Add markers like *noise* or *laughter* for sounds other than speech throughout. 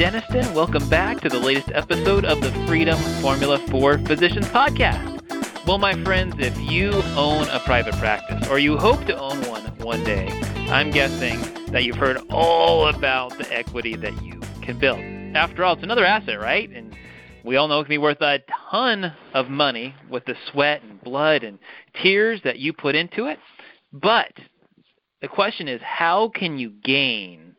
Denniston. Welcome back to the latest episode of the Freedom Formula for Physicians podcast. Well, my friends, if you own a private practice or you hope to own one one day, I'm guessing that you've heard all about the equity that you can build. After all, it's another asset, right? And we all know it can be worth a ton of money with the sweat and blood and tears that you put into it. But the question is, how can you gain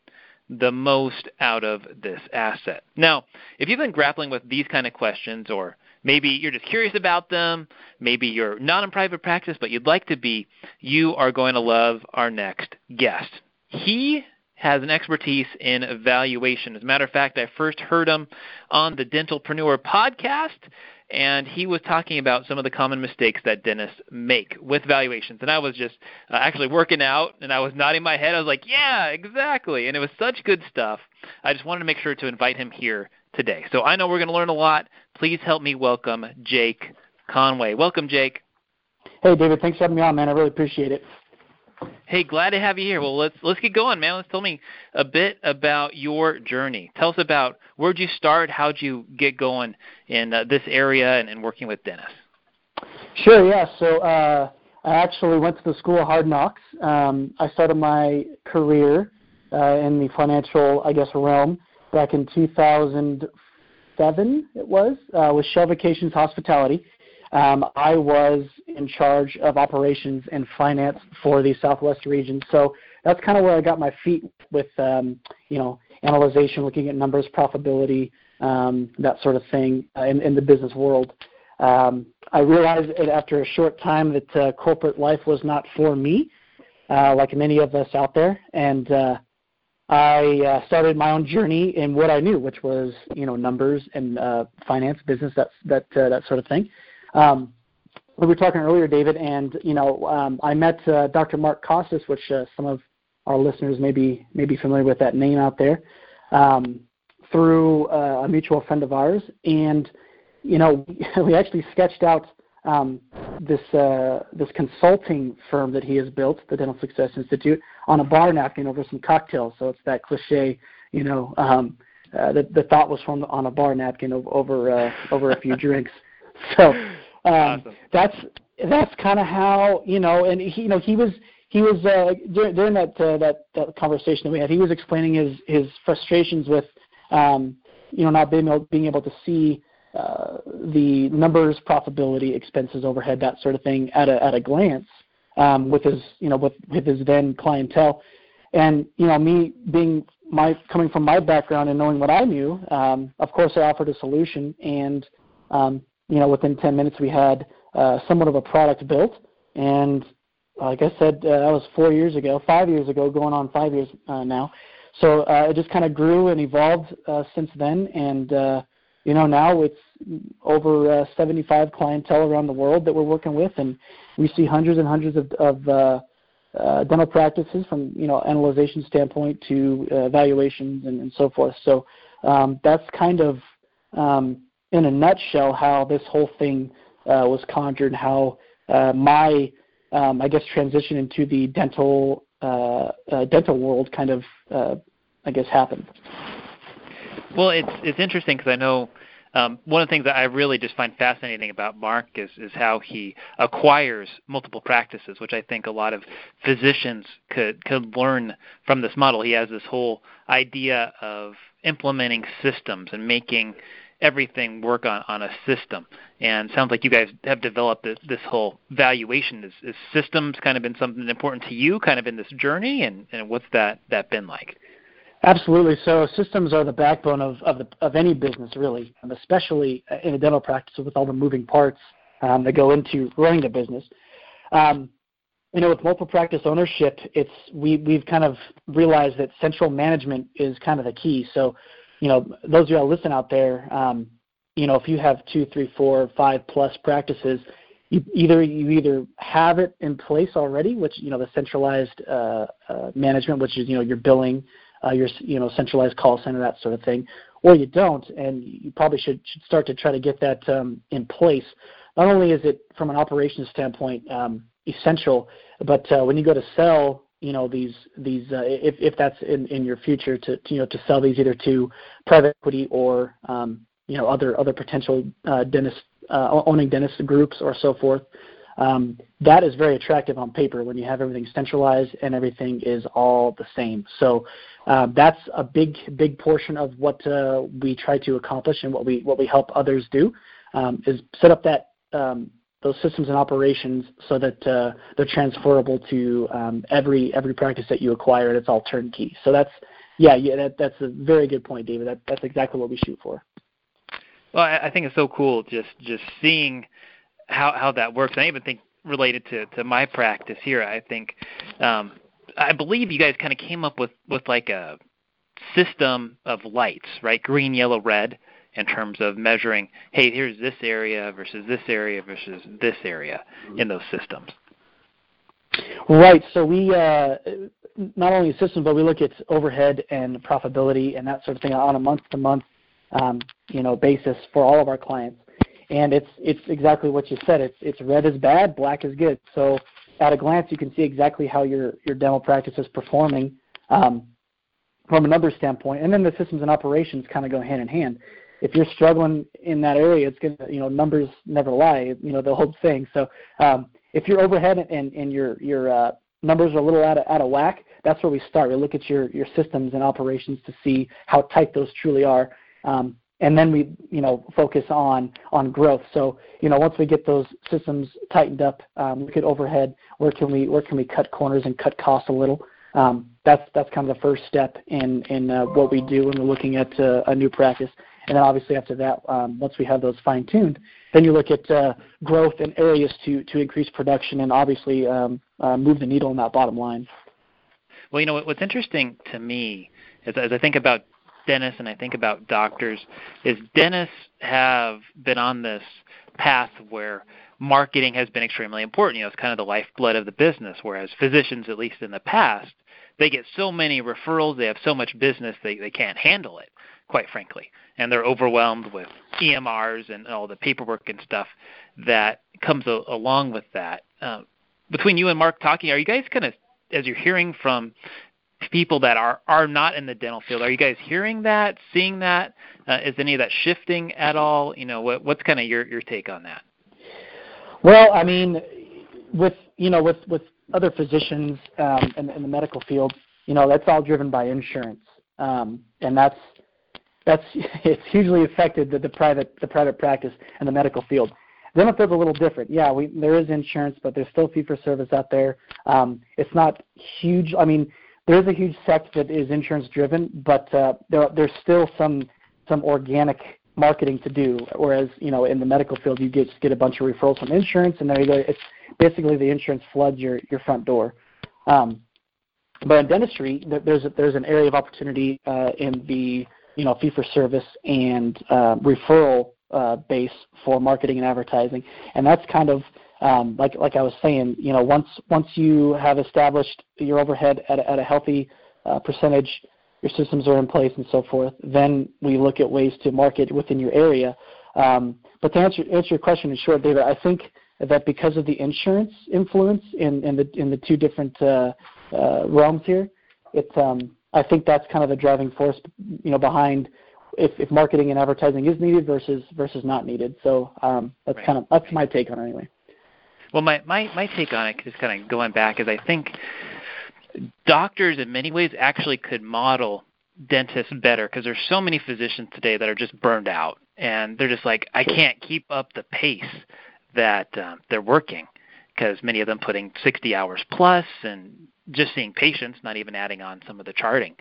the most out of this asset. Now, if you've been grappling with these kind of questions, or maybe you're just curious about them, maybe you're not in private practice but you'd like to be, you are going to love our next guest. He has an expertise in evaluation. As a matter of fact, I first heard him on the Dentalpreneur podcast, and he was talking about some of the common mistakes that dentists make with valuations. And I was just uh, actually working out, and I was nodding my head. I was like, "Yeah, exactly." And it was such good stuff. I just wanted to make sure to invite him here today. So I know we're going to learn a lot. Please help me welcome Jake Conway. Welcome, Jake. Hey, David. Thanks for having me on, man. I really appreciate it. Hey, glad to have you here. Well, let's let's get going, man. Let's tell me a bit about your journey. Tell us about where'd you start, how'd you get going in uh, this area and, and working with dentists. Sure. Yeah. So uh, I actually went to the School of Hard Knocks. Um, I started my career uh, in the financial, I guess, realm back in 2007. It was uh, with Shell Vacations Hospitality um, I was in charge of operations and finance for the Southwest region. So that's kind of where I got my feet with, um, you know, analyzation, looking at numbers, profitability, um, that sort of thing uh, in, in the business world. Um, I realized after a short time that uh, corporate life was not for me, uh, like many of us out there, and uh, I uh, started my own journey in what I knew, which was you know numbers and uh, finance, business, that that that sort of thing. Um, we were talking earlier, David, and you know, um, I met uh, Dr. Mark Costes, which uh, some of our listeners may be may be familiar with that name out there, um, through uh, a mutual friend of ours, and you know, *laughs* we actually sketched out um, this uh, this consulting firm that he has built, the Dental Success Institute, on a bar napkin over some cocktails. So it's that cliche, you know. Um, uh, the, the thought was formed on a bar napkin over over, uh, over a few *laughs* drinks. *laughs* So um, awesome. That's that's kind of how you know, and he, you know, he was he was uh, during, during that, uh, that that conversation that we had. He was explaining his his frustrations with um, you know not being able, being able to see uh, the numbers, profitability, expenses, overhead, that sort of thing at a at a glance um, with his you know with with his then clientele, and you know me being my coming from my background and knowing what I knew, um, of course I offered a solution and um, you know, within 10 minutes we had uh, somewhat of a product built. And like I said, uh, that was four years ago, five years ago, going on five years uh, now. So uh, it just kind of grew and evolved uh, since then. And, uh, you know, now it's over uh, 75 clientele around the world that we're working with. And we see hundreds and hundreds of, of uh, uh, dental practices from, you know, analyzation standpoint to uh, evaluations and, and so forth. So um, that's kind of um, in a nutshell how this whole thing uh, was conjured, how uh, my um, I guess transition into the dental uh, uh dental world kind of uh, I guess happened. Well, it's it's interesting because I know um, one of the things that I really just find fascinating about Mark is is how he acquires multiple practices, which I think a lot of physicians could could learn from this model. He has this whole idea of implementing systems and making everything work on, on a system. And sounds like you guys have developed this, this whole valuation. Is, is systems kind of been something important to you, kind of in this journey, and, and what's that that been like? Absolutely. So systems are the backbone of of, the, of any business, really, especially in a dental practice with all the moving parts um, that go into running the business. Um, you know, with multiple practice ownership, it's we we've kind of realized that central management is kind of the key. So you know, those of you all listen out there, um, you know, if you have two, three, four, five plus practices, you either you either have it in place already, which you know the centralized uh, uh, management, which is you know your billing, uh, your you know centralized call center, that sort of thing, or you don't, and you probably should should start to try to get that um, in place. Not only is it from an operations standpoint um, essential, but uh, when you go to sell, you know these these uh, if if that's in in your future to, to you know to sell these either to private equity or um, you know other other potential uh, dentist uh, owning dentist groups or so forth. Um, that is very attractive on paper when you have everything centralized and everything is all the same. So uh, that's a big big portion of what uh, we try to accomplish and what we what we help others do um, is set up that um, those systems and operations so that uh, they're transferable to um, every every practice that you acquire and it's all turnkey. So that's yeah yeah that, that's a very good point, David. That, that's exactly what we shoot for. Well, I, I think it's so cool just just seeing how how that works. I even think related to to my practice here. I think um, I believe you guys kind of came up with with like a system of lights, right? Green, yellow, red in terms of measuring, hey, here's this area versus this area versus this area in those systems. Right. So we uh, not only systems, but we look at overhead and profitability and that sort of thing on a month-to-month um, you know basis for all of our clients. And it's it's exactly what you said. It's it's red is bad, black is good. So at a glance, you can see exactly how your your demo practice is performing um, from a number standpoint, and then the systems and operations kind of go hand in hand. If you're struggling in that area, it's gonna you know numbers never lie. You know the whole thing. So um, if your overhead and, and your your uh, numbers are a little out of, out of whack, that's where we start. We look at your, your systems and operations to see how tight those truly are. Um, and then we, you know, focus on on growth. So, you know, once we get those systems tightened up, um, look at overhead. Where can we where can we cut corners and cut costs a little? Um, that's that's kind of the first step in in uh, what we do when we're looking at uh, a new practice. And then obviously after that, um, once we have those fine tuned, then you look at uh, growth and areas to to increase production and obviously um, uh, move the needle in that bottom line. Well, you know what's interesting to me is as I think about dentists and I think about doctors is dentists have been on this path where marketing has been extremely important. You know, it's kind of the lifeblood of the business, whereas physicians, at least in the past, they get so many referrals, they have so much business, they, they can't handle it, quite frankly. And they're overwhelmed with EMRs and all the paperwork and stuff that comes a, along with that. Uh, between you and Mark talking, are you guys kind of, as you're hearing from people that are are not in the dental field. Are you guys hearing that, seeing that? Uh, is any of that shifting at all? You know, what, what's kind of your your take on that? Well, I mean, with you know, with with other physicians um, in, in the medical field, you know, that's all driven by insurance, um, and that's that's *laughs* it's hugely affected the, the private the private practice and the medical field. Dental field's a little different. Yeah, we, there is insurance, but there's still fee for service out there. Um, it's not huge. I mean, there is a huge sect that is insurance driven, but uh, there, there's still some some organic marketing to do. Whereas you know in the medical field, you get, just get a bunch of referrals from insurance, and there you go. It's basically the insurance floods your your front door. Um, but in dentistry, there's a, there's an area of opportunity uh, in the you know fee for service and uh, referral uh, base for marketing and advertising, and that's kind of um, like like I was saying, you know, once once you have established your overhead at a, at a healthy uh, percentage, your systems are in place and so forth, then we look at ways to market within your area. Um, but to answer answer your question in short, David, I think that because of the insurance influence in, in the in the two different uh, uh, realms here, it's um, I think that's kind of the driving force, you know, behind if, if marketing and advertising is needed versus versus not needed. So um, that's right. kind of that's my take on it anyway. Well, my, my, my take on it, just kind of going back, is I think doctors in many ways actually could model dentists better because there's so many physicians today that are just burned out and they're just like, I can't keep up the pace that um, they're working because many of them putting 60 hours plus and just seeing patients, not even adding on some of the charting.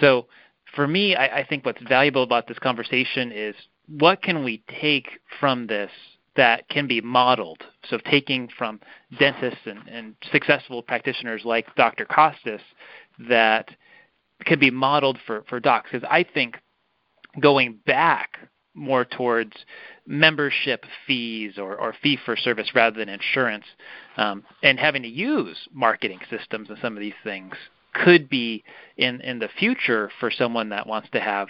So for me, I, I think what's valuable about this conversation is what can we take from this that can be modeled. So taking from dentists and, and successful practitioners like Dr. Costes that could be modeled for, for docs. Because I think going back more towards membership fees or, or fee for service rather than insurance, um, and having to use marketing systems and some of these things could be in, in the future for someone that wants to have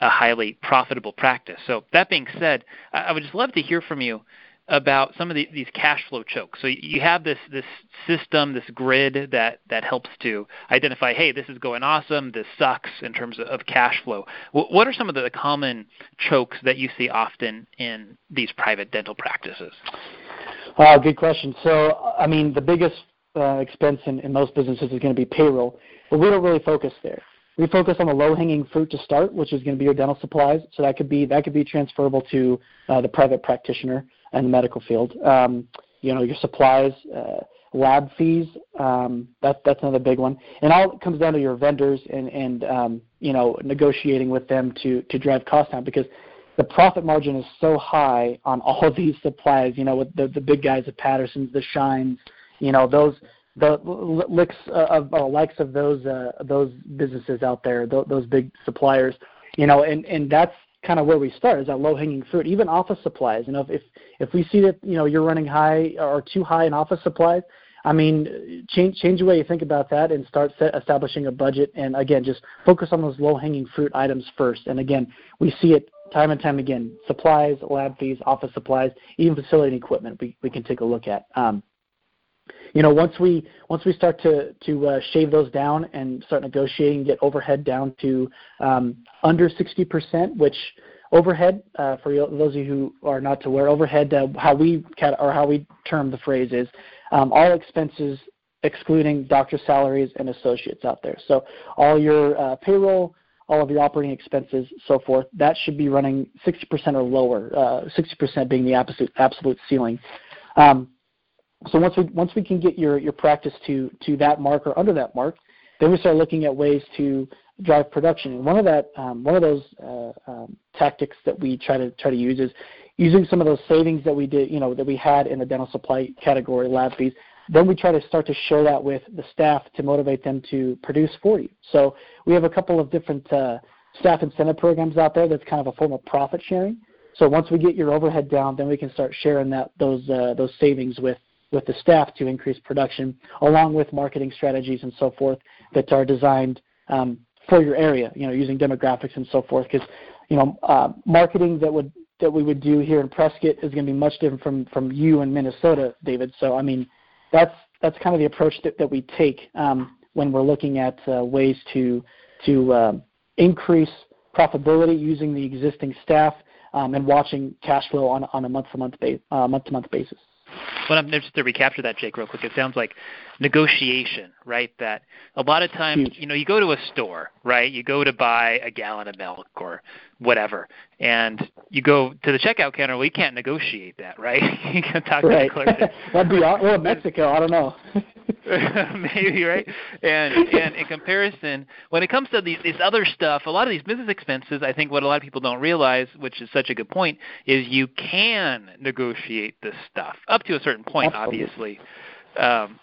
a highly profitable practice. So that being said, I would just love to hear from you about some of the, these cash flow chokes. So you have this this system, this grid that that helps to identify, hey, this is going awesome, this sucks in terms of, cash flow. What are some of the common chokes that you see often in these private dental practices? Uh, good question. So, I mean, the biggest uh, expense in, in most businesses is going to be payroll, but we don't really focus there. We focus on the low-hanging fruit to start, which is going to be your dental supplies. So that could be that could be transferable to uh, the private practitioner and the medical field. Um, you know, your supplies, uh, lab fees. Um, that, that's another big one. And all it comes down to your vendors and and um, you know negotiating with them to to drive costs down because the profit margin is so high on all of *laughs* these supplies. You know, with the the big guys, the Pattersons, the Scheins. You know, those the licks uh, of uh, likes of those uh, those businesses out there, th- those big suppliers. You know, and and that's kind of where we start is that low hanging fruit. Even office supplies. You know, if if we see that you know you're running high or too high in office supplies, I mean, change change the way you think about that and start set, establishing a budget. And again, just focus on those low hanging fruit items first. And again, we see it time and time again: supplies, lab fees, office supplies, even facility equipment. We we can take a look at. Um, you know, once we once we start to to uh, shave those down and start negotiating, get overhead down to um, under 60%, which overhead uh, for those of you who are not aware, overhead uh, how we or how we term the phrase is um, all expenses excluding doctor salaries and associates out there. So all your uh, payroll, all of your operating expenses, so forth, that should be running 60% or lower. 60% uh, being the absolute absolute ceiling. Um, so once we once we can get your your practice to to that mark or under that mark, then we start looking at ways to drive production. And one of that um, one of those uh, um, tactics that we try to try to use is using some of those savings that we did you know that we had in the dental supply category lab fees. Then we try to start to share that with the staff to motivate them to produce for you. So we have a couple of different uh, staff incentive programs out there that's kind of a form of profit sharing. So once we get your overhead down, then we can start sharing that those uh, those savings with with the staff to increase production, along with marketing strategies and so forth that are designed um, for your area. You know, using demographics and so forth. Because you know, uh, marketing that would that we would do here in Prescott is going to be much different from from you in Minnesota, David. So I mean, that's that's kind of the approach that, that we take um, when we're looking at uh, ways to to um, increase profitability using the existing staff um, and watching cash flow on on a month to month uh, month to month basis. Well, I'm just to recapture that, Jake, real quick. It sounds like negotiation, right? That a lot of times, you know, you go to a store, right? You go to buy a gallon of milk or whatever, and you go to the checkout counter. Well, you can't negotiate that, right? *laughs* you can talk right. to the clerk. *laughs* That'd be well, Mexico. I don't know. *laughs* *laughs* Maybe right. And and in comparison, when it comes to these these other stuff, a lot of these business expenses, I think what a lot of people don't realize, which is such a good point, is you can negotiate this stuff up to a certain point, Absolutely. obviously. Um,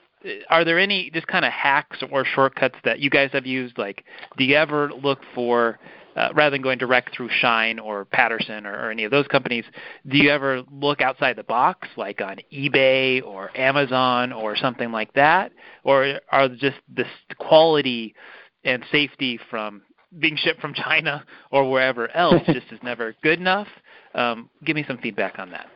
are there any just kind of hacks or shortcuts that you guys have used? Like, do you ever look for uh, rather than going direct through Schein or Patterson or, or, any of those companies, do you ever look outside the box, like on eBay or Amazon or something like that, or are just this quality and safety from being shipped from China or wherever else *laughs* just is never good enough? Um, give me some feedback on that.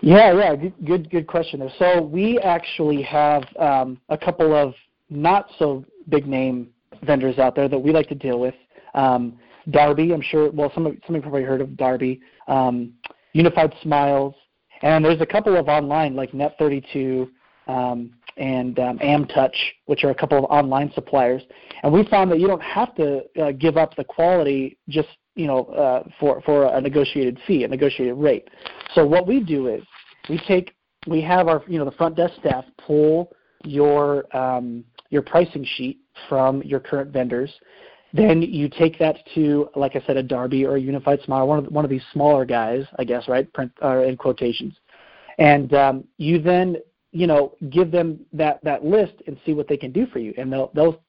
Yeah, yeah, good, good, good question there. So we actually have um, a couple of not so big name vendors out there that we like to deal with. Um, Darby, I'm sure. Well, some of some of you probably heard of Darby. Um, Unified Smiles, and there's a couple of online like Net32 um, and um, AmTouch, which are a couple of online suppliers. And we found that you don't have to uh, give up the quality just you know uh, for for a negotiated fee, a negotiated rate. So what we do is we take we have our you know the front desk staff pull your um, your pricing sheet from your current vendors. Then you take that to, like I said, a Darby or a Unified Smile, one of one of these smaller guys, I guess, right? Print uh, in quotations, and um, you then you know give them that that list and see what they can do for you, and they'll they'll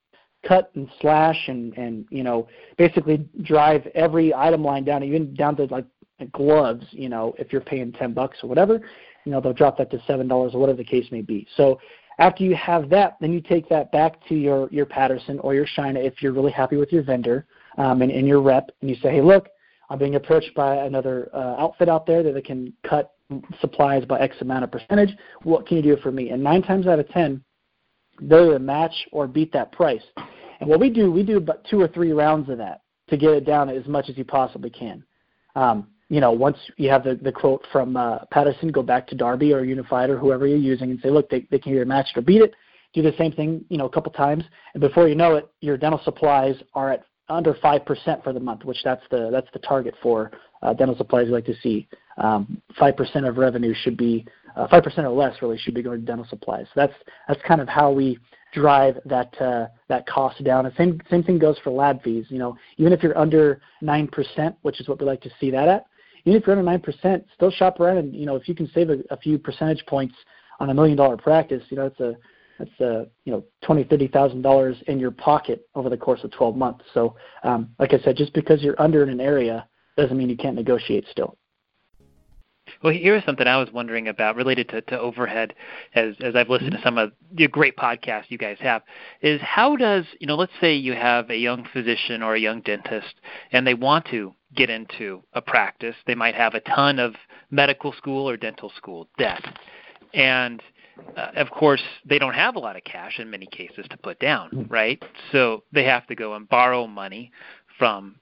cut and slash and and you know basically drive every item line down, even down to like gloves. You know, if you're paying ten bucks or whatever, you know they'll drop that to seven dollars or whatever the case may be. So after you have that, then you take that back to your your Patterson or your Shina if you're really happy with your vendor um, and, and your rep, and you say, hey, look, I'm being approached by another uh, outfit out there that they can cut supplies by X amount of percentage. What can you do for me? And nine times out of ten, they're either match or beat that price. And what we do, we do about two or three rounds of that to get it down as much as you possibly can. Um, you know, once you have the, the quote from uh, Patterson, go back to Darby or Unified or whoever you're using and say, look, they, they can either match it or beat it. Do the same thing, you know, a couple times, and before you know it, your dental supplies are at under five percent for the month, which that's the that's the target for uh, dental supplies. We like to see um, five percent of revenue should be uh, five percent or less really should be going to dental supplies. So that's that's kind of how we drive that uh, that cost down. And same same thing goes for lab fees. You know, even if you're under nine percent, which is what we like to see that at, even if you're under nine percent, still shop around and you know if you can save a, a few percentage points on a million dollar practice, you know it's a that's uh, you know twenty thirty thousand dollars in your pocket over the course of twelve months. So um, like I said, just because you're under in an area doesn't mean you can't negotiate still. Well, here's something I was wondering about related to, to overhead, as as I've listened mm-hmm. to some of the great podcasts you guys have, is how does you know, let's say you have a young physician or a young dentist, and they want to get into a practice. They might have a ton of medical school or dental school debt, and uh, of course, they don't have a lot of cash in many cases to put down, mm. right? So they have to go and borrow money from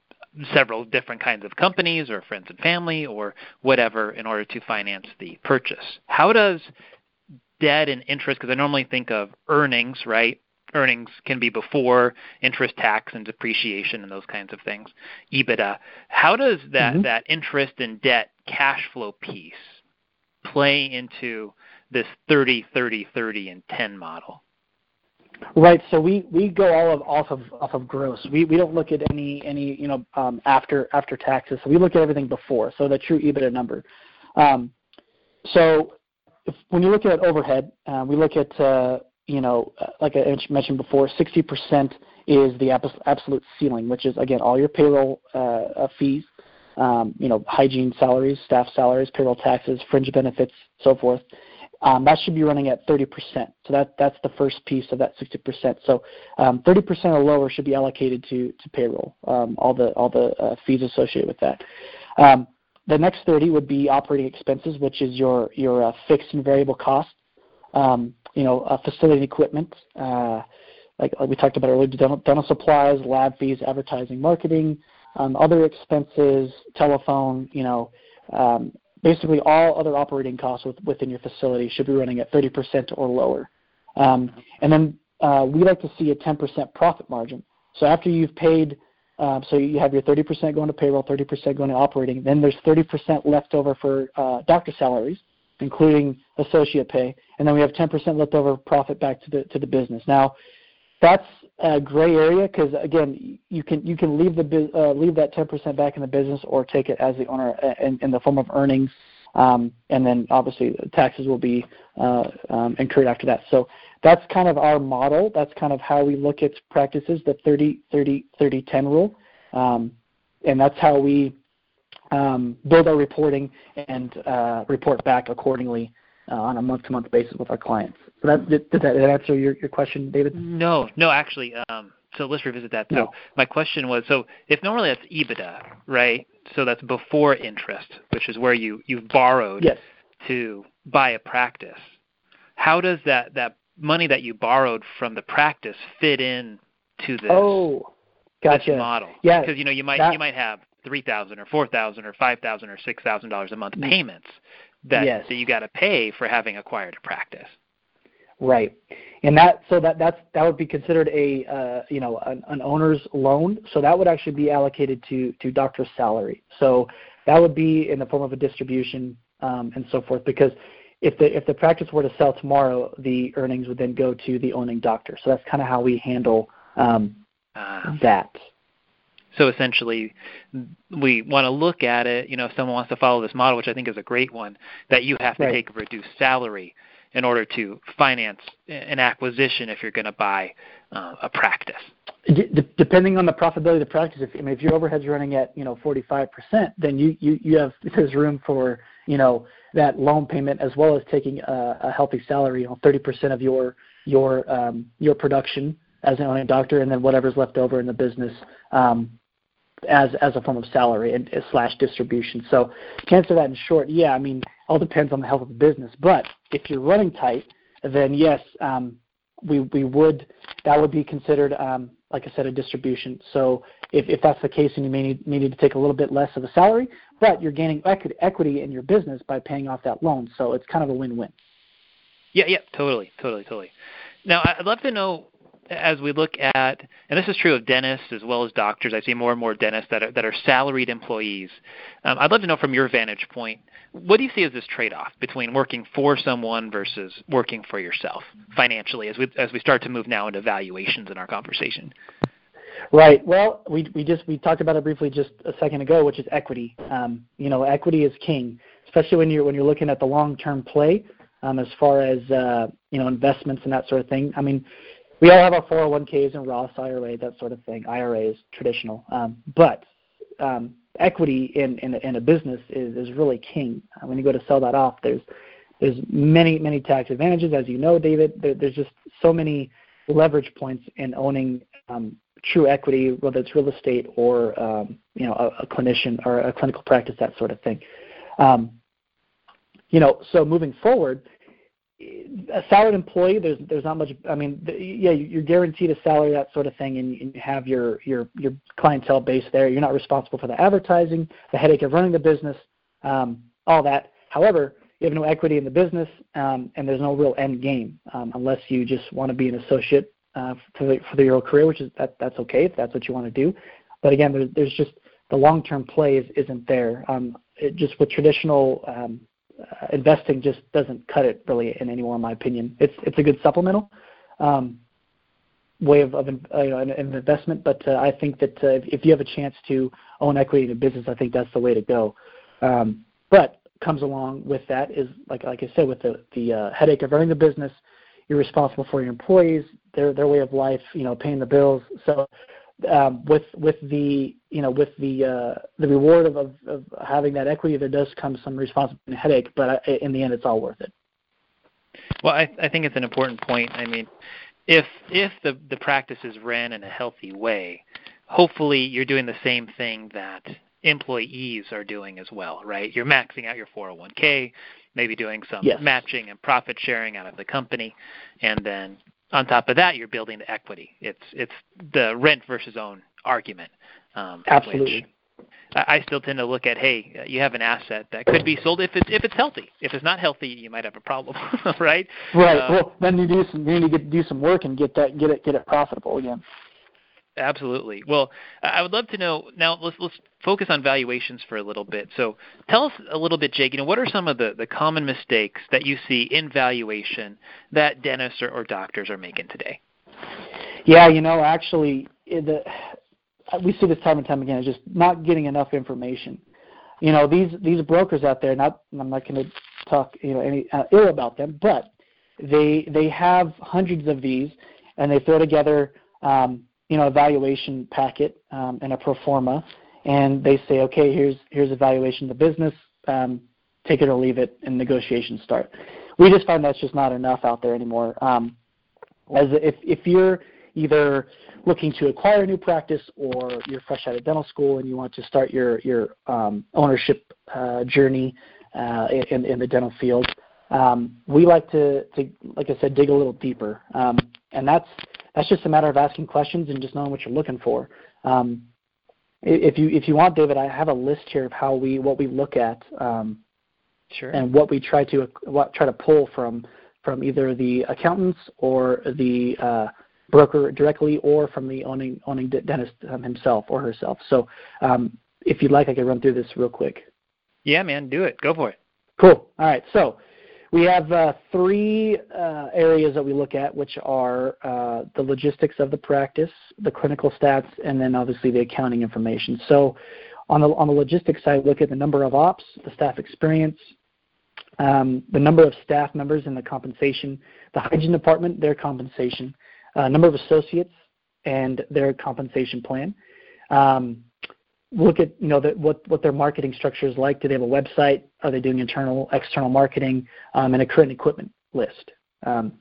several different kinds of companies or friends and family or whatever in order to finance the purchase. How does debt and interest, because I normally think of earnings, right? Earnings can be before interest, tax, and depreciation and those kinds of things. EBITDA. How does that, mm-hmm. that interest and debt cash flow piece play into this 30 30 30 and 10 model right so we we go all of off of off of gross we we don't look at any any you know um, after after taxes so we look at everything before so the true ebitda number um, so if, when you look at overhead uh, we look at uh, you know like i mentioned before 60% is the absolute ceiling which is again all your payroll uh, uh, fees um, you know hygiene salaries staff salaries payroll taxes fringe benefits so forth um, that should be running at 30%. So that that's the first piece of that 60%. So um, 30% or lower should be allocated to to payroll, um, all the all the uh, fees associated with that. Um, the next 30 would be operating expenses, which is your your uh, fixed and variable costs. Um, you know, uh, facility equipment, uh, like, like we talked about earlier, dental, dental supplies, lab fees, advertising, marketing, um, other expenses, telephone, you know, um, basically all other operating costs with, within your facility should be running at 30% or lower. Um, and then uh, we like to see a 10% profit margin. So after you've paid, uh, so you have your 30% going to payroll, 30% going to operating, then there's 30% left over for uh, doctor salaries, including associate pay, and then we have 10% left over profit back to the to the business. Now, that's a gray area because again, you can you can leave the uh, leave that 10% back in the business or take it as the owner uh, in, in the form of earnings, um, and then obviously taxes will be uh, um, incurred after that. So that's kind of our model. That's kind of how we look at practices, the 30 30 30 10 rule, um, and that's how we um, build our reporting and uh, report back accordingly uh, on a month-to-month basis with our clients. So that, did, did that answer your, your question, David? No, no, actually. Um, so let's revisit that. So no. my question was, so if normally that's EBITDA, right? So that's before interest, which is where you you've borrowed yes. to buy a practice. How does that that money that you borrowed from the practice fit in to this? Oh, gotcha. This model. Yeah, because you know you might that, you might have three thousand or four thousand or five thousand or six thousand dollars a month mm. payments that yes. that you got to pay for having acquired a practice. Right, and that so that that's that would be considered a uh, you know an, an owner's loan. So that would actually be allocated to to doctor's salary. So that would be in the form of a distribution um, and so forth. Because if the if the practice were to sell tomorrow, the earnings would then go to the owning doctor. So that's kind of how we handle um, uh, that. So essentially, we want to look at it. You know, if someone wants to follow this model, which I think is a great one, that you have to right. take a reduced salary. in order to finance an acquisition if you're going to buy uh, a practice? Depending on the profitability of the practice, if, I mean, if your overhead's running at you know 45%, then you, you, you have *laughs* there's room for you know that loan payment as well as taking a, a healthy salary, you know 30% of your your um, your production as an owning doctor, and then whatever's left over in the business um, as as a form of salary and slash distribution. So to answer that in short, yeah, I mean, all depends on the health of the business. But if you're running tight, then yes, um, we we would that would be considered um, like I said a distribution. So if, if that's the case, then you may need, may need to take a little bit less of a salary, but you're gaining equity in your business by paying off that loan. So it's kind of a win-win. Yeah, yeah, totally, totally, totally. Now I'd love to know as we look at, and this is true of dentists as well as doctors, I see more and more dentists that are, that are salaried employees. Um, I'd love to know from your vantage point, what do you see as this trade-off between working for someone versus working for yourself financially as we as we start to move now into valuations in our conversation? Right. Well, we we just we talked about it briefly just a second ago, which is equity. Um, you know, equity is king, especially when you're when you're looking at the long-term play um, as far as uh, you know investments and that sort of thing. I mean, we all have our 401ks and Roth IRA, that sort of thing. IRAs, traditional. Um, but um, equity in, in, in, a business is, is really king. Uh, when you go to sell that off, there's there's many many tax advantages, as you know, David. There, there's just so many leverage points in owning um, true equity, whether it's real estate or um, you know a, a, clinician or a clinical practice, that sort of thing. Um, you know, so moving forward, a salaried employee, there's there's not much. I mean, the, yeah, you're guaranteed a salary, that sort of thing, and, you have your your your clientele base there. You're not responsible for the advertising, the headache of running the business, um, all that. However, you have no equity in the business, um, and there's no real end game um, unless you just want to be an associate uh, for the for your career, which is that that's okay if that's what you want to do. But again, there's, there's just the long-term play is, isn't there. Um, it, just with traditional um, uh, investing just doesn't cut it really in anymore, in my opinion. It's it's a good supplemental um, way of, of uh, you know, an, an investment, but uh, I think that uh, if you have a chance to own equity in a business, I think that's the way to go. Um, but comes along with that is like like I said, with the the uh, headache of running the business, you're responsible for your employees, their their way of life, you know, paying the bills. So um, with with the you know with the uh, the reward of, of, of having that equity, there does come some responsibility and headache, but in the end, it's all worth it. Well, I, I think it's an important point. I mean, if if the the practice is ran in a healthy way, hopefully you're doing the same thing that employees are doing as well, right? You're maxing out your 401k, maybe doing some yes. matching and profit sharing out of the company, and then on top of that, you're building the equity. It's it's the rent versus own argument. Um, Absolutely. I still tend to look at, hey, you have an asset that could be sold if it's if it's healthy. If it's not healthy, you might have a problem, *laughs* right? Right. Uh, well, then you do some, you need to get, do some work and get that get it get it profitable again. Absolutely. Well, I would love to know now. Let's let's focus on valuations for a little bit. So, tell us a little bit, Jake. You know, what are some of the, the common mistakes that you see in valuation that dentists or, or doctors are making today? Yeah, you know, actually, the we see this time and time again. It's just not getting enough information. You know, these these brokers out there. Not I'm not going to talk you know any uh, ill about them, but they they have hundreds of these, and they throw together. Um, you know, evaluation packet um, and a pro forma, and they say, okay, here's here's a valuation of the business, um, take it or leave it, and negotiations start. We just find that's just not enough out there anymore. Um, as if if you're either looking to acquire a new practice or you're fresh out of dental school and you want to start your your um, ownership uh, journey uh, in, in the dental field, um, we like to, to, like I said, dig a little deeper, um, and that's that's just a matter of asking questions and just knowing what you're looking for. Um, if you if you want, David, I have a list here of how we what we look at um, sure. and what we try to what try to pull from from either the accountants or the uh, broker directly or from the owning owning dentist um, himself or herself. So um, if you'd like, I can run through this real quick. Yeah, man, do it. Go for it. Cool. All right. So we have uh, three uh, areas that we look at, which are uh, the logistics of the practice, the clinical stats, and then obviously the accounting information. So on the, on the logistics side, look at the number of ops, the staff experience, um, the number of staff members and the compensation, the hygiene department, their compensation, uh, number of associates and their compensation plan. Um, look at you know the, what what their marketing structure is like. Do they have a website? Are they doing internal, external marketing, um, and a current equipment list? Um,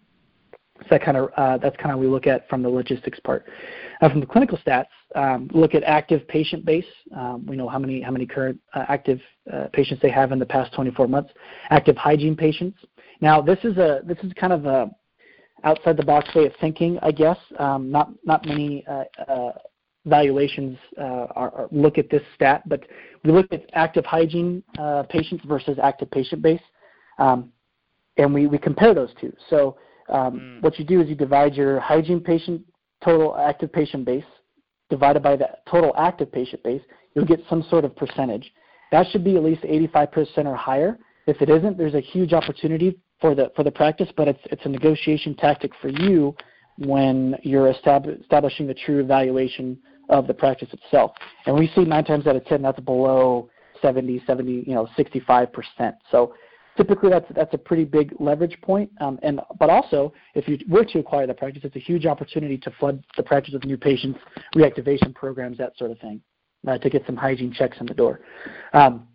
so that kind of uh, that's kind of we look at from the logistics part. Uh, from the clinical stats, um, look at active patient base. Um, we know how many how many current uh, active uh, patients they have in the past 24 months. Active hygiene patients. Now this is a this is kind of a outside the box way of thinking, I guess. Um, not not many uh, uh, valuations uh, are, are look at this stat, but we look at active hygiene uh, patients versus active patient base, um, and we, we compare those two. So um, mm. what you do is you divide your hygiene patient total active patient base divided by the total active patient base, you'll get some sort of percentage. That should be at least 85% or higher. If it isn't, there's a huge opportunity for the for the practice, but it's it's a negotiation tactic for you when you're establishing the true evaluation of the practice itself. And we see nine times out of ten that's below 70, 70, you know, 65 percent. So typically that's that's a pretty big leverage point. Um, and but also, if you were to acquire the practice, it's a huge opportunity to flood the practice with new patients, reactivation programs, that sort of thing, uh, to get some hygiene checks in the door. Um,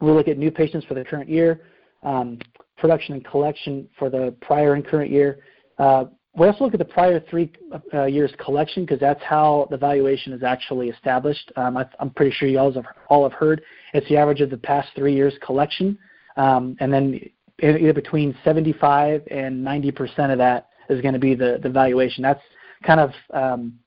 we'll look at new patients for the current year, um, production and collection for the prior and current year. Uh, we also look at the prior three uh, years collection because that's how the valuation is actually established. Um, I, am pretty sure you all have, all have heard it's the average of the past three years collection, um, and then either between 75 and 90 percent of that is going to be the the valuation. That's kind of um,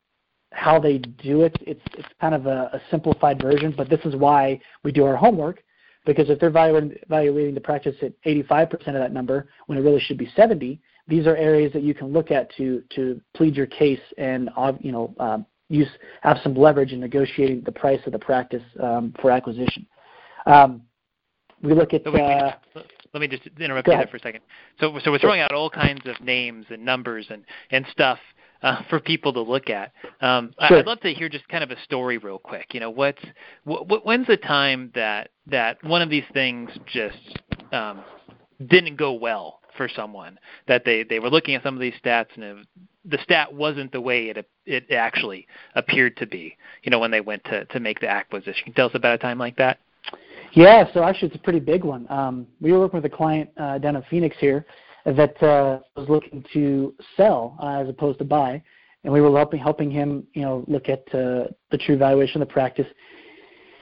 how they do it. It's it's kind of a, a simplified version, but this is why we do our homework because if they're evaluating, evaluating the practice at 85% of that number when it really should be 70, these are areas that you can look at to to plead your case and uh, you know um, use have some leverage in negotiating the price of the practice um, for acquisition. Um, we look at. So wait, uh, let me just interrupt you there for a second. So, so we're throwing out all kinds of names and numbers and and stuff uh, for people to look at. Um, sure. I'd love to hear just kind of a story real quick. You know, what's what, when's the time that that one of these things just um, didn't go well for someone that they they were looking at some of these stats and it, the stat wasn't the way it it actually appeared to be. You know, when they went to to make the acquisition. Can tell us about a time like that? Yeah, so actually it's a pretty big one. Um, we were working with a client uh, down in Phoenix here that uh, was looking to sell uh, as opposed to buy, and we were helping helping him, you know, look at uh, the true valuation of the practice.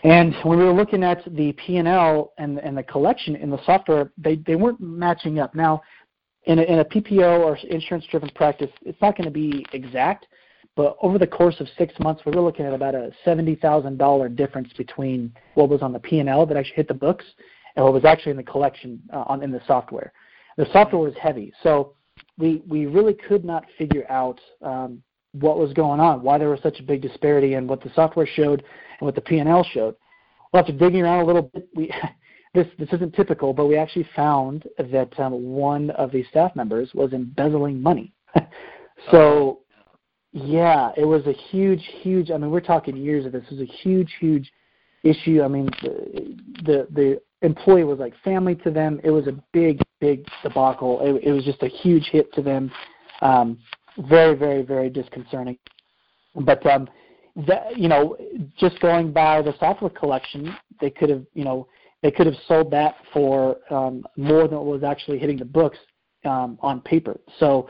And when we were looking at the P&L and, and the collection in the software, they, they weren't matching up. Now, in a, in a PPO or insurance-driven practice, it's not going to be exact, but over the course of six months, we were looking at about a $70,000 difference between what was on the P&L that actually hit the books and what was actually in the collection uh, on in the software. The software was heavy, so we we really could not figure out um, what was going on, why there was such a big disparity in what the software showed and what the P&L showed. Well, after digging around a little bit, we *laughs* this this isn't typical, but we actually found that um, one of the staff members was embezzling money. *laughs* so, yeah, it was a huge, huge. I mean, we're talking years of this. It was a huge, huge issue. I mean, the the, the employee was like family to them. It was a big, big debacle. It, it was just a huge hit to them. Um, very, very, very disconcerting. But um, that you know, just going by the software collection, they could have you know they could have sold that for um, more than what was actually hitting the books um, on paper. So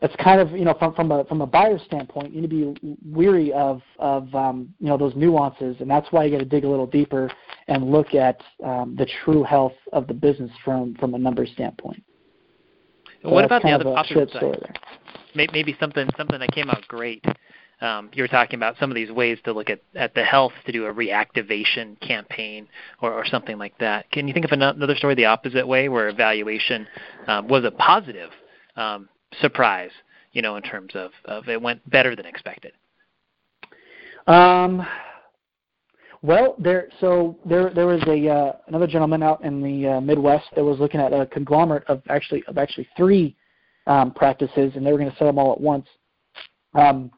it's kind of you know from from a from a buyer standpoint, you need to be weary of of um, you know those nuances, and that's why you got to dig a little deeper and look at um, the true health of the business from from a numbers standpoint. So what about the other opposite side? Maybe something something that came out great. Um, you were talking about some of these ways to look at, at the health to do a reactivation campaign or, or something like that. Can you think of another story the opposite way where evaluation um, was a positive um, surprise, you know, in terms of, of it went better than expected? Um, well, there so there there was a uh, another gentleman out in the uh, Midwest that was looking at a conglomerate of actually of actually three um, practices, and they were going to sell them all at once. Um,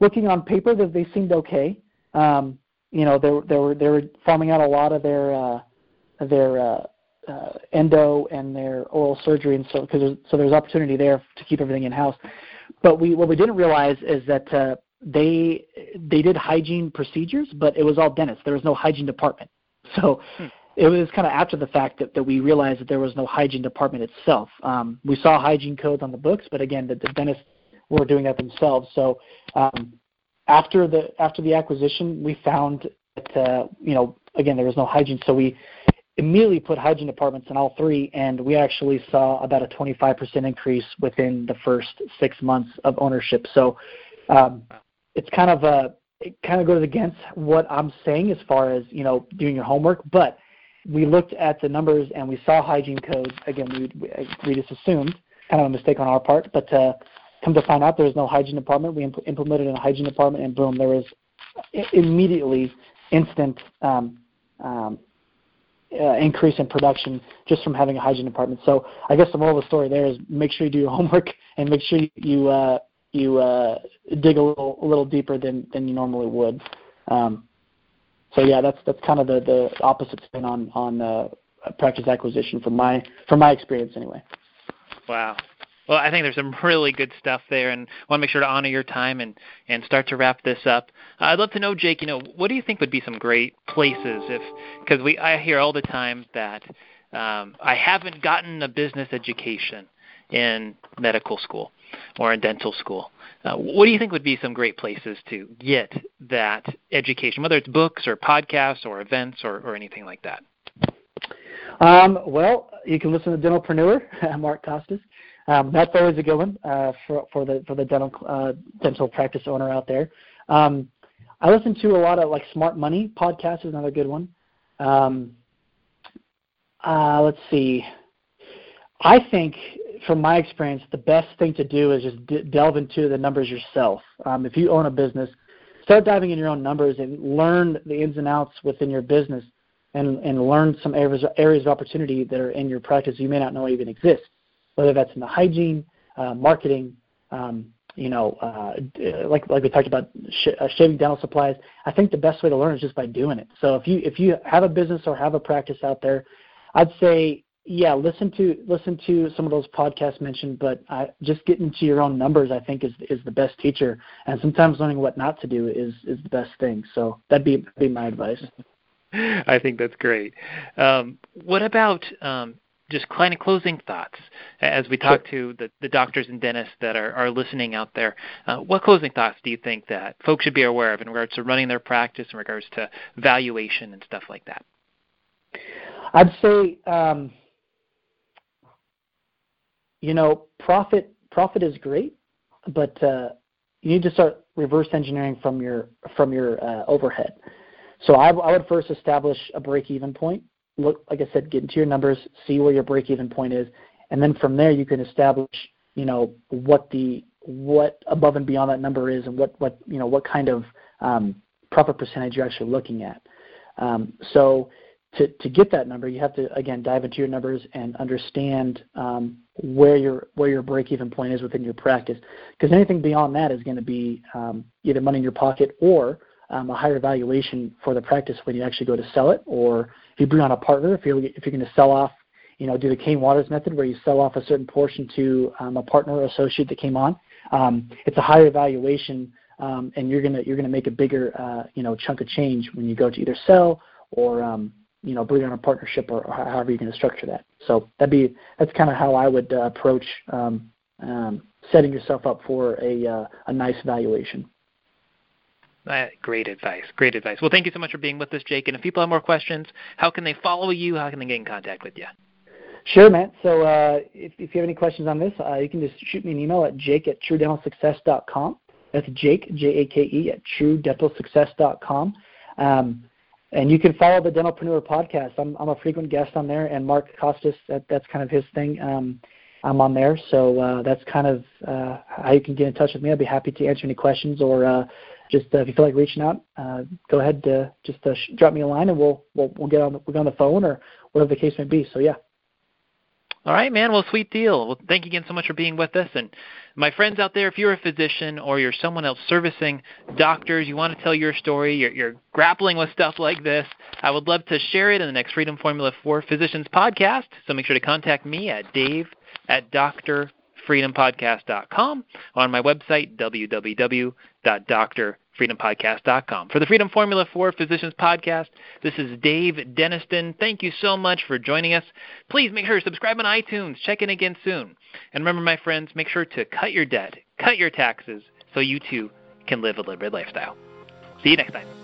looking on paper, that they seemed okay. Um, you know, they, they were they were farming out a lot of their uh, their uh, uh, endo and their oral surgery, and so because so there's opportunity there to keep everything in house. But we what we didn't realize is that uh, they they did hygiene procedures, but it was all dentists. There was no hygiene department. So hmm. It was kind of after the fact that, that we realized that there was no hygiene department itself. Um, we saw hygiene codes on the books, but again, the, the dentists were doing that themselves. So um, after the after the acquisition, we found that uh, you know again there was no hygiene, so we immediately put hygiene departments in all three, and we actually saw about a 25% increase within the first six months of ownership. So um, it's kind of a it kind of goes against what I'm saying as far as you know doing your homework, but we looked at the numbers and we saw hygiene codes. Again, we we just assumed kind of a mistake on our part, but uh, come to find out there was no hygiene department. We imp- implemented a hygiene department, and boom, there was immediately instant um, um, uh, increase in production just from having a hygiene department. So I guess the moral of the story there is make sure you do your *laughs* homework and make sure you uh, you uh, dig a little a little deeper than than you normally would. Um, so yeah, that's that's kind of the the opposite spin on on uh, practice acquisition from my from my experience anyway. Wow. Well, I think there's some really good stuff there, and I want to make sure to honor your time and and start to wrap this up. Uh, I'd love to know, Jake. You know, what do you think would be some great places if because we I hear all the time that um, I haven't gotten a business education in medical school or in dental school. Uh, what do you think would be some great places to get that education, whether it's books or podcasts or events or, or anything like that? Um, well, you can listen to Dentalpreneur, *laughs* Mark Costes. Um, that's always a good one uh, for for the for the dental uh, dental practice owner out there. Um, I listen to a lot of like Smart Money podcast is another good one. Um, uh, let's see. I think, from my experience, the best thing to do is just d- delve into the numbers yourself. Um, if you own a business, start diving in your own numbers and learn the ins and outs within your business, and and learn some areas areas of opportunity that are in your practice you may not know even exist whether that's in the hygiene, uh, marketing, um, you know, uh, like like we talked about sh- uh, shaving dental supplies. I think the best way to learn is just by doing it. So if you if you have a business or have a practice out there, I'd say yeah, listen to listen to some of those podcasts mentioned, but uh, just getting to your own numbers, I think, is is the best teacher. And sometimes learning what not to do is is the best thing. So that'd be be my advice. *laughs* I think that's great. Um, what about um, just kind of closing thoughts as we talk sure. to the, the doctors and dentists that are, are listening out there. Uh, what closing thoughts do you think that folks should be aware of in regards to running their practice, in regards to valuation and stuff like that? I'd say, um, you know, profit profit is great, but uh, you need to start reverse engineering from your from your uh, overhead. So I, I would first establish a break even point look, like I said, get into your numbers, see where your break-even point is, and then from there you can establish, you know, what the what above and beyond that number is, and what what you know what kind of um, profit percentage you're actually looking at. Um, so to to get that number, you have to again dive into your numbers and understand um, where your where your break-even point is within your practice, because anything beyond that is going to be um, either money in your pocket or um, a higher valuation for the practice when you actually go to sell it, or if you bring on a partner, if you're if you're going to sell off, you know, do the Cain Watters method where you sell off a certain portion to um, a partner or associate that came on. Um, it's a higher valuation, um, and you're gonna you're gonna make a bigger uh, you know chunk of change when you go to either sell or um, you know bring on a partnership or, or however you're going to structure that. So that'd be that's kind of how I would uh, approach um, um, setting yourself up for a uh, a nice valuation. Uh, great advice. Great advice. Well, thank you so much for being with us, Jake. And if people have more questions, how can they follow you? How can they get in contact with you? Sure, Matt. So uh, if, if, you have any questions on this, uh, you can just shoot me an email at jake at truedentalsuccess.com. That's Jake, J-A-K-E, at truedentalsuccess.com. Um, and you can follow the Dentalpreneur podcast. I'm, I'm a frequent guest on there, and Mark Costes, that, that's kind of his thing. Um, I'm on there, so uh, that's kind of uh, how you can get in touch with me. I'd be happy to answer any questions or uh, just uh, if you feel like reaching out, uh, go ahead, uh, just sh- drop me a line, and we'll we'll we'll get on the, we'll get on the phone or whatever the case may be. So yeah. All right, man. Well, sweet deal. Well, thank you again so much for being with us. And my friends out there, if you're a physician or you're someone else servicing doctors, you want to tell your story, you're, you're grappling with stuff like this, I would love to share it in the next Freedom Formula for Physicians podcast. So make sure to contact me at dave at drfreedompodcast.com or on my website, www.drfreedompodcast.com. For the Freedom Formula for Physicians podcast, this is Dave Deniston. Thank you so much for joining us. Please make sure to subscribe on iTunes. Check in again soon. And remember, my friends, make sure to cut your debt, cut your taxes, so you too can live a liberated lifestyle. See you next time.